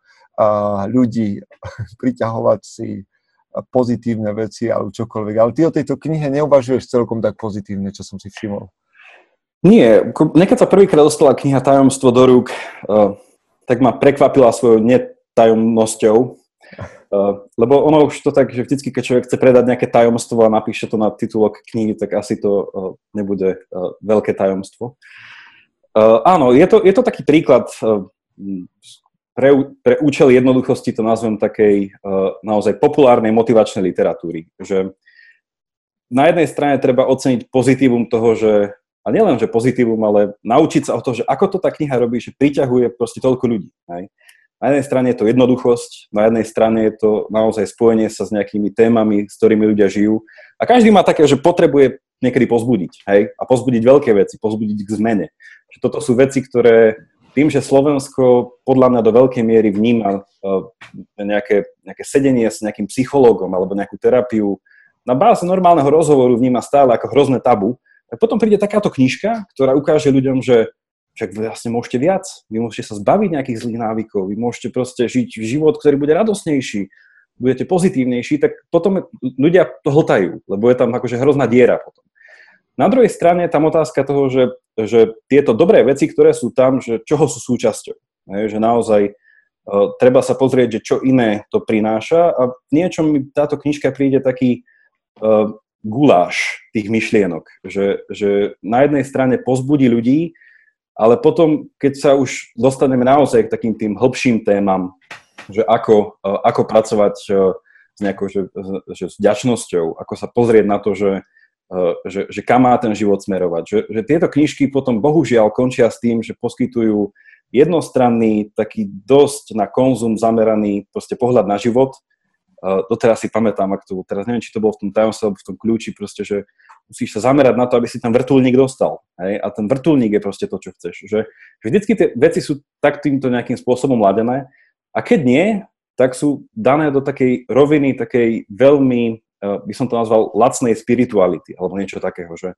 ľudí priťahovať si pozitívne veci alebo čokoľvek. Ale ty o tejto knihe neuvažuješ celkom tak pozitívne, čo som si všimol. Nie, nekedy sa prvýkrát dostala kniha Tajomstvo do rúk, tak ma prekvapila svojou netajomnosťou. Uh, lebo ono už to tak, že vždycky, keď človek chce predať nejaké tajomstvo a napíše to na titulok knihy, tak asi to uh, nebude uh, veľké tajomstvo. Áno, je to, je to taký príklad pre, pre účel jednoduchosti to nazvem takej naozaj populárnej motivačnej literatúry. Že na jednej strane treba oceniť pozitívum toho, že a nielen, že pozitívum, ale naučiť sa o to, že ako to tá kniha robí, že priťahuje proste toľko ľudí. Hej. Na jednej strane je to jednoduchosť, na jednej strane je to naozaj spojenie sa s nejakými témami, s ktorými ľudia žijú. A každý má také, že potrebuje niekedy pozbudiť, hej, a pozbudiť veľké veci, pozbudiť k zmene. Že toto sú veci, ktoré tým, že Slovensko podľa mňa do veľkej miery vníma uh, nejaké, nejaké sedenie s nejakým psychológom alebo nejakú terapiu, na báze normálneho rozhovoru vníma stále ako hrozné tabu, tak potom príde takáto knižka, ktorá ukáže ľuďom, že však vlastne môžete viac, vy môžete sa zbaviť nejakých zlých návykov, vy môžete proste žiť život, ktorý bude radosnejší, budete pozitívnejší, tak potom ľudia to hltajú, lebo je tam akože hrozná diera potom. Na druhej strane tam otázka toho, že, že tieto dobré veci, ktoré sú tam, že čoho sú súčasťou. Je, že naozaj uh, treba sa pozrieť, že čo iné to prináša a v niečom mi táto knižka príde taký uh, guláš tých myšlienok, že, že na jednej strane pozbudí ľudí, ale potom, keď sa už dostaneme naozaj k takým tým hĺbším témam, že ako, e, ako pracovať e, s nejakou že, že s ďačnosťou, ako sa pozrieť na to, že, e, že, že kam má ten život smerovať. Že, že tieto knižky potom bohužiaľ končia s tým, že poskytujú jednostranný, taký dosť na konzum zameraný proste pohľad na život, Uh, doteraz si pamätám, ak to, teraz neviem, či to bolo v tom tajomstve alebo v tom kľúči, proste, že musíš sa zamerať na to, aby si tam vrtulník dostal. Hej? A ten vrtulník je proste to, čo chceš. Že vždycky tie veci sú tak týmto nejakým spôsobom ladené a keď nie, tak sú dané do takej roviny, takej veľmi, uh, by som to nazval, lacnej spirituality, alebo niečo takého, že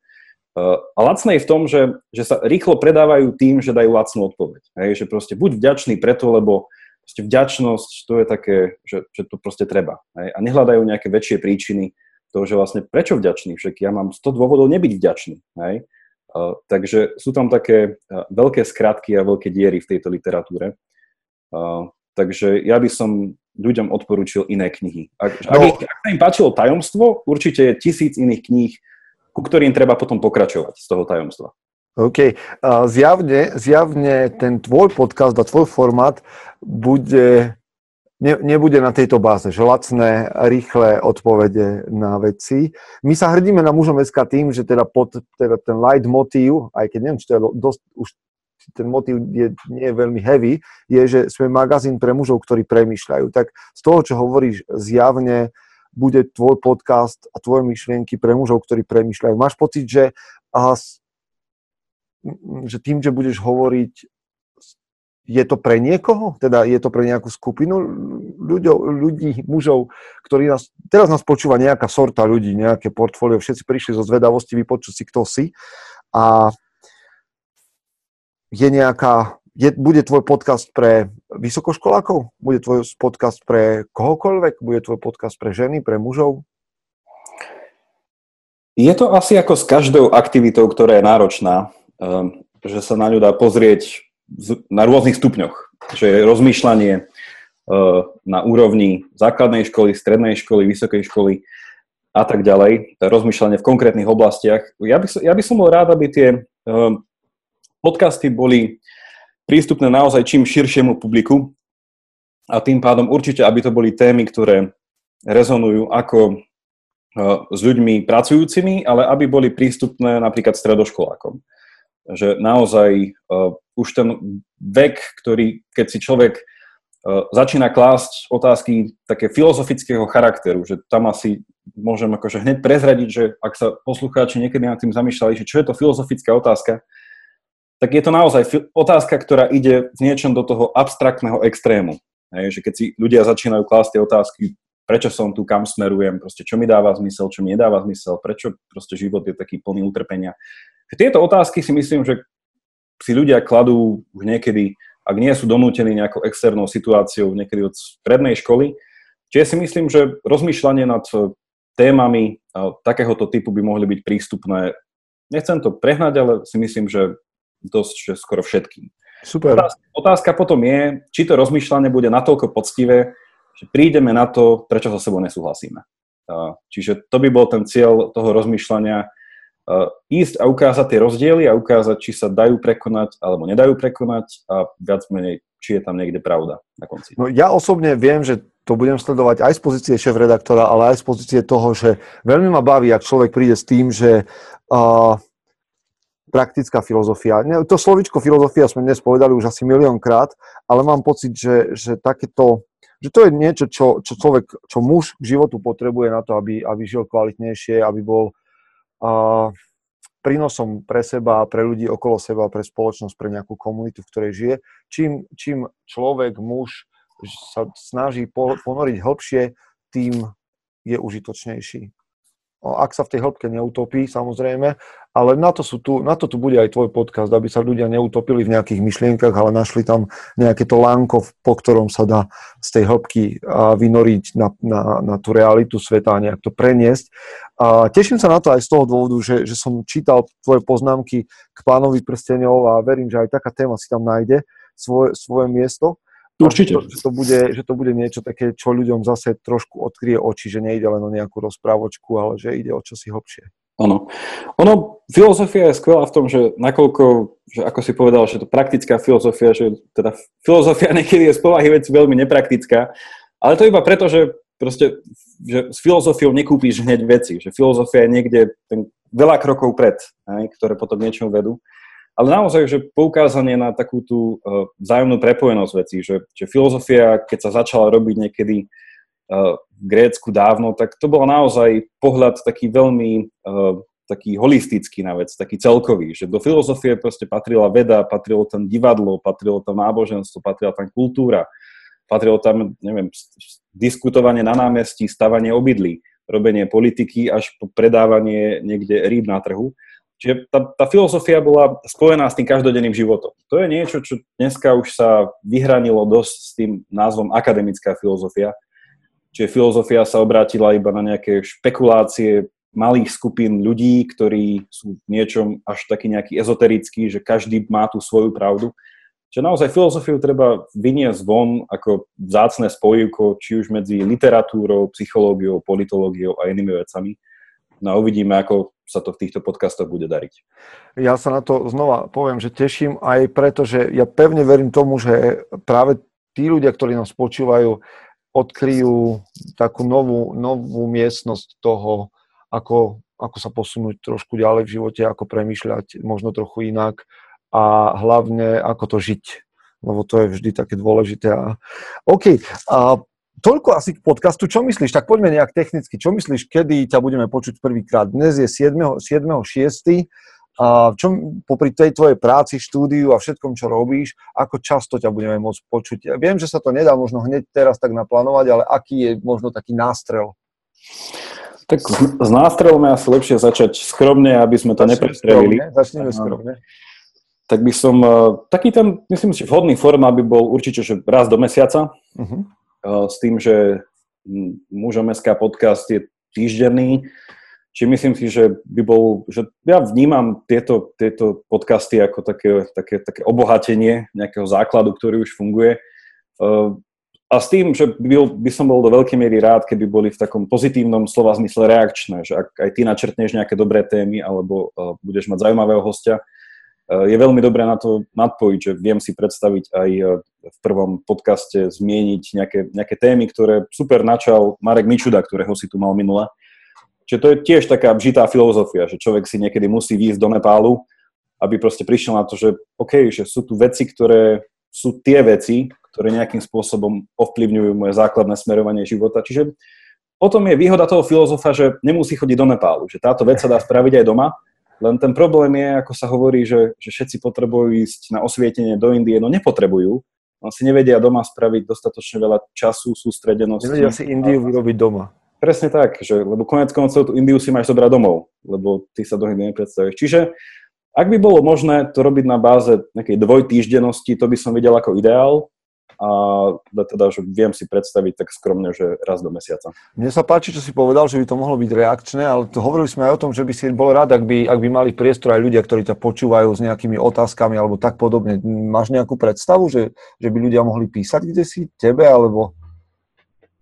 uh, a lacnej v tom, že, že sa rýchlo predávajú tým, že dajú lacnú odpoveď. Hej? Že proste buď vďačný preto, lebo proste vďačnosť, to je také, že, že to proste treba. Hej? A nehľadajú nejaké väčšie príčiny toho, že vlastne prečo vďačný, však ja mám 100 dôvodov nebyť vďačný. Hej? Uh, takže sú tam také uh, veľké skratky a veľké diery v tejto literatúre. Uh, takže ja by som ľuďom odporučil iné knihy. Ak, no. ak, ak sa im páčilo tajomstvo, určite je tisíc iných kníh, ku ktorým treba potom pokračovať z toho tajomstva. OK. Zjavne, zjavne ten tvoj podcast a tvoj formát bude, ne, nebude na tejto báze, že lacné, rýchle odpovede na veci. My sa hrdíme na mužom SK tým, že teda, pod, teda ten light motív, aj keď neviem, či to je dosť, už ten motív je, nie je veľmi heavy, je, že sme magazín pre mužov, ktorí premýšľajú. Tak z toho, čo hovoríš, zjavne bude tvoj podcast a tvoje myšlienky pre mužov, ktorí premýšľajú. Máš pocit, že že tým, že budeš hovoriť, je to pre niekoho? Teda je to pre nejakú skupinu ľuďo, ľudí, mužov, ktorí nás, teraz nás počúva nejaká sorta ľudí, nejaké portfólio, všetci prišli zo zvedavosti vypočuť si, kto si a je nejaká, je, bude tvoj podcast pre vysokoškolákov? Bude tvoj podcast pre kohokoľvek? Bude tvoj podcast pre ženy, pre mužov? Je to asi ako s každou aktivitou, ktorá je náročná, že sa na ňu dá pozrieť na rôznych stupňoch. Že je rozmýšľanie uh, na úrovni základnej školy, strednej školy, vysokej školy a tak ďalej. Rozmýšľanie v konkrétnych oblastiach. Ja by, som, ja by som bol rád, aby tie um, podcasty boli prístupné naozaj čím širšiemu publiku a tým pádom určite, aby to boli témy, ktoré rezonujú ako s ľuďmi pracujúcimi, ale aby boli prístupné napríklad stredoškolákom. Že naozaj uh, už ten vek, ktorý, keď si človek uh, začína klásť otázky také filozofického charakteru, že tam asi môžem akože hneď prezradiť, že ak sa poslucháči niekedy nad tým zamýšľali, že čo je to filozofická otázka, tak je to naozaj otázka, ktorá ide v niečom do toho abstraktného extrému. Hej, že keď si ľudia začínajú klásť tie otázky, prečo som tu, kam smerujem, proste čo mi dáva zmysel, čo mi nedáva zmysel, prečo proste život je taký plný utrpenia. Tieto otázky si myslím, že si ľudia kladú už niekedy, ak nie sú donútení nejakou externou situáciou, niekedy od prednej školy. Čiže si myslím, že rozmýšľanie nad témami takéhoto typu by mohli byť prístupné. Nechcem to prehnať, ale si myslím, že dosť, že skoro všetkým. Super. Otázka, otázka potom je, či to rozmýšľanie bude natoľko poctivé, že prídeme na to, prečo so sebou nesúhlasíme. Čiže to by bol ten cieľ toho rozmýšľania, ísť a ukázať tie rozdiely a ukázať, či sa dajú prekonať alebo nedajú prekonať a viac menej, či je tam niekde pravda na konci. No, ja osobne viem, že to budem sledovať aj z pozície šéf-redaktora, ale aj z pozície toho, že veľmi ma baví, ak človek príde s tým, že uh, praktická filozofia. To slovičko filozofia sme dnes povedali už asi miliónkrát, ale mám pocit, že, že takéto, že to je niečo, čo, čo človek, čo muž k životu potrebuje na to, aby, aby žil kvalitnejšie, aby bol prínosom pre seba, pre ľudí okolo seba, pre spoločnosť, pre nejakú komunitu, v ktorej žije. Čím, čím človek, muž sa snaží ponoriť hĺbšie, tým je užitočnejší ak sa v tej hĺbke neutopí, samozrejme, ale na to, sú tu, na to tu bude aj tvoj podcast, aby sa ľudia neutopili v nejakých myšlienkach, ale našli tam nejaké to lánko, po ktorom sa dá z tej hĺbky vynoriť na, na, na tú realitu sveta a nejak to preniesť. A teším sa na to aj z toho dôvodu, že, že som čítal tvoje poznámky k pánovi prstenov a verím, že aj taká téma si tam nájde svoje, svoje miesto. Určite. Že to, že, to bude, že to bude niečo také, čo ľuďom zase trošku odkrie oči, že nejde len o nejakú rozprávočku, ale že ide o čosi hlbšie. Áno. Ono, filozofia je skvelá v tom, že nakoľko, že ako si povedal, že to praktická filozofia, že teda filozofia niekedy je z povahy veci veľmi nepraktická, ale to iba preto, že proste, že s filozofiou nekúpíš hneď veci, že filozofia je niekde ten veľa krokov pred, aj, ktoré potom niečomu vedú ale naozaj, že poukázanie na takú tú uh, vzájomnú prepojenosť vecí, že, že filozofia, keď sa začala robiť niekedy uh, v Grécku dávno, tak to bol naozaj pohľad taký veľmi uh, taký holistický na vec, taký celkový, že do filozofie proste patrila veda, patrilo tam divadlo, patrilo tam náboženstvo, patrila tam kultúra, patrilo tam, neviem, diskutovanie na námestí, stavanie obydlí, robenie politiky až po predávanie niekde rýb na trhu. Čiže tá, tá filozofia bola spojená s tým každodenným životom. To je niečo, čo dneska už sa vyhranilo dosť s tým názvom akademická filozofia. Čiže filozofia sa obrátila iba na nejaké špekulácie malých skupín ľudí, ktorí sú v niečom až taký nejaký ezoterický, že každý má tú svoju pravdu. Čiže naozaj filozofiu treba vyniesť von ako vzácne spojivko, či už medzi literatúrou, psychológiou, politológiou a inými vecami. No a uvidíme, ako sa to v týchto podcastoch bude dariť. Ja sa na to znova poviem, že teším aj preto, že ja pevne verím tomu, že práve tí ľudia, ktorí nás počúvajú, odkryjú takú novú, novú miestnosť toho, ako, ako sa posunúť trošku ďalej v živote, ako premýšľať možno trochu inak a hlavne ako to žiť, lebo to je vždy také dôležité. A, OK, a Toľko asi k podcastu. Čo myslíš? Tak poďme nejak technicky. Čo myslíš, kedy ťa budeme počuť prvýkrát? Dnes je 7.6. 7. A čo, popri tej tvojej práci, štúdiu a všetkom, čo robíš, ako často ťa budeme môcť počuť? Ja viem, že sa to nedá možno hneď teraz tak naplánovať, ale aký je možno taký nástrel? Tak s nástrelom je asi lepšie začať skromne, aby sme to neprestrelili. Začneme skromne. Tak by som, eh, taký ten, myslím si, vhodný forma by bol určite, že raz do mesiaca. Uh-huh s tým, že mužom SK podcast je týždenný, Či myslím si, že by bol, že ja vnímam tieto, tieto podcasty ako také, také, také obohatenie nejakého základu, ktorý už funguje. Uh, a s tým, že by, by som bol do veľkej miery rád, keby boli v takom pozitívnom slova zmysle reakčné, že ak aj ty načrtneš nejaké dobré témy alebo uh, budeš mať zaujímavého hostia, je veľmi dobré na to nadpojiť, že viem si predstaviť aj v prvom podcaste zmieniť nejaké, nejaké témy, ktoré super načal Marek Mičuda, ktorého si tu mal minule. Čiže to je tiež taká vžitá filozofia, že človek si niekedy musí výjsť do Nepálu, aby proste prišiel na to, že OK, že sú tu veci, ktoré sú tie veci, ktoré nejakým spôsobom ovplyvňujú moje základné smerovanie života. Čiže potom je výhoda toho filozofa, že nemusí chodiť do Nepálu, že táto vec sa dá spraviť aj doma, len ten problém je, ako sa hovorí, že, že všetci potrebujú ísť na osvietenie do Indie, no nepotrebujú, si nevedia doma spraviť dostatočne veľa času, sústredenosti. Nevedia si Indiu vyrobiť doma. Presne tak, že, lebo konec koncov tú Indiu si máš zobrať domov, lebo ty sa do Indie nepredstavíš. Čiže ak by bolo možné to robiť na báze nejakej dvojtýždenosti, to by som videl ako ideál, a teda, že viem si predstaviť tak skromne, že raz do mesiaca. Mne sa páči, čo si povedal, že by to mohlo byť reakčné, ale to hovorili sme aj o tom, že by si bol rád, ak by, ak by mali priestor aj ľudia, ktorí ťa počúvajú s nejakými otázkami alebo tak podobne. Máš nejakú predstavu, že, že by ľudia mohli písať kde si tebe, alebo...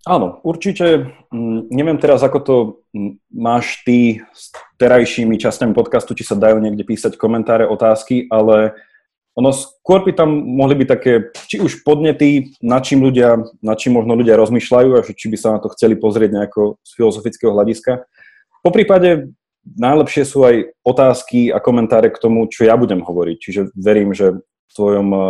Áno, určite. Mm, neviem teraz, ako to mm, máš ty s terajšími časťami podcastu, či sa dajú niekde písať komentáre, otázky, ale ono skôr by tam mohli byť také, či už podnety, nad čím ľudia, nad čím možno ľudia rozmýšľajú a či by sa na to chceli pozrieť nejako z filozofického hľadiska. Po prípade najlepšie sú aj otázky a komentáre k tomu, čo ja budem hovoriť. Čiže verím, že v tvojom uh,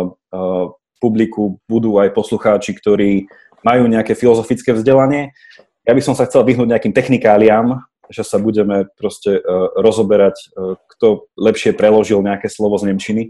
publiku budú aj poslucháči, ktorí majú nejaké filozofické vzdelanie. Ja by som sa chcel vyhnúť nejakým technikáliám, že sa budeme proste uh, rozoberať, uh, kto lepšie preložil nejaké slovo z Nemčiny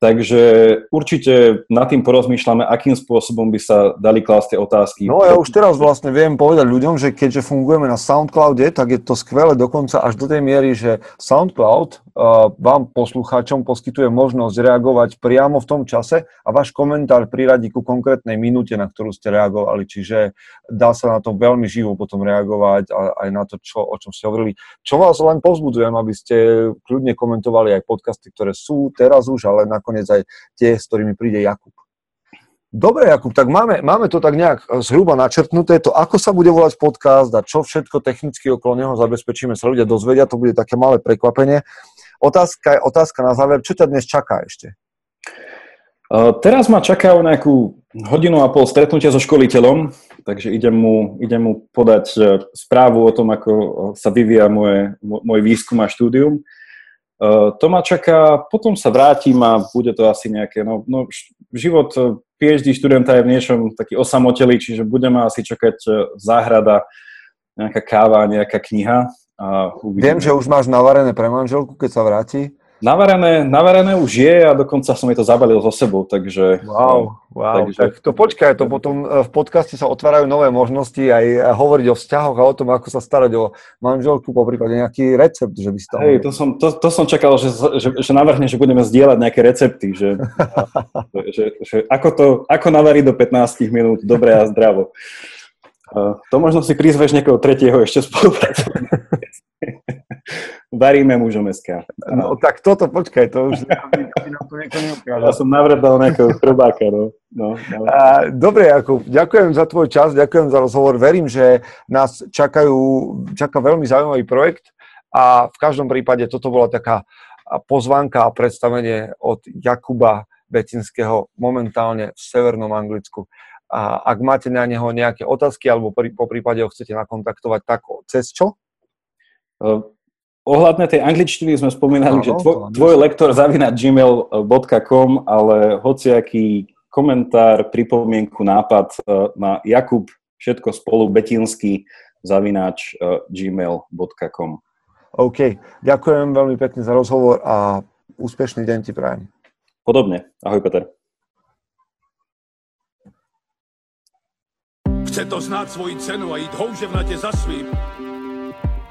Takže určite nad tým porozmýšľame, akým spôsobom by sa dali klásť tie otázky. No ja už teraz vlastne viem povedať ľuďom, že keďže fungujeme na SoundCloude, tak je to skvelé dokonca až do tej miery, že SoundCloud vám poslucháčom poskytuje možnosť reagovať priamo v tom čase a váš komentár priradí ku konkrétnej minúte, na ktorú ste reagovali. Čiže dá sa na to veľmi živo potom reagovať aj na to, čo, o čom ste hovorili. Čo vás len povzbudzujem, aby ste kľudne komentovali aj podcasty, ktoré sú teraz už, ale nakoniec aj tie, s ktorými príde Jakub. Dobre, Jakub, tak máme, máme to tak nejak zhruba načrtnuté, to ako sa bude volať podcast a čo všetko technicky okolo neho zabezpečíme, sa ľudia dozvedia, to bude také malé prekvapenie. Otázka, otázka na záver, čo ťa dnes čaká ešte? Teraz ma čaká o nejakú hodinu a pol stretnutia so školiteľom, takže idem mu, idem mu podať e, správu o tom, ako sa vyvíja moje, môj výskum a štúdium. E, to ma čaká, potom sa vrátim a bude to asi nejaké, no, no život e, PhD študenta je v niečom taký osamotelý, čiže budeme asi čakať záhrada, nejaká káva, nejaká kniha a Viem, že už máš navarené pre manželku, keď sa vráti. Navarené, navarené už je a dokonca som jej to zabalil so sebou, takže... Wow, wow. Takže... Tak to počkaj, to potom e, v podcaste sa otvárajú nové možnosti aj hovoriť o vzťahoch a o tom, ako sa starať o manželku, po prípade nejaký recept, že by si tam... Hej, to som, to, to som čakal, že, že, že navrhne, že budeme zdieľať nejaké recepty, že, že, že ako, to, ako navariť do 15 minút, dobre a zdravo. Uh, to možno si prizveš niekoho tretieho ešte spolupracovať. Varíme mužom SK. No tak toto, počkaj, to už nám to niekto. Ja som navredal nejakého chrobáka, no. no, no. A, dobre, Jakub, ďakujem za tvoj čas, ďakujem za rozhovor. Verím, že nás čakajú, čaká veľmi zaujímavý projekt a v každom prípade toto bola taká pozvánka a predstavenie od Jakuba Betinského momentálne v Severnom Anglicku. A ak máte na neho nejaké otázky alebo po prípade ho chcete nakontaktovať, tak cez čo? Ohľadne tej angličtiny sme spomínali, no, že tvoj, tvoj lektor zavina gmail.com, ale hociaký komentár, pripomienku, nápad e, na Jakub, všetko spolu, betinsky, zavináč e, gmail.com. OK, ďakujem veľmi pekne za rozhovor a úspešný deň ti prajem. Podobne. Ahoj, Peter. Chce to znáť svoji cenu a ísť houževnate za svým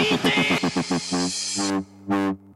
Zaslužte si své štíty!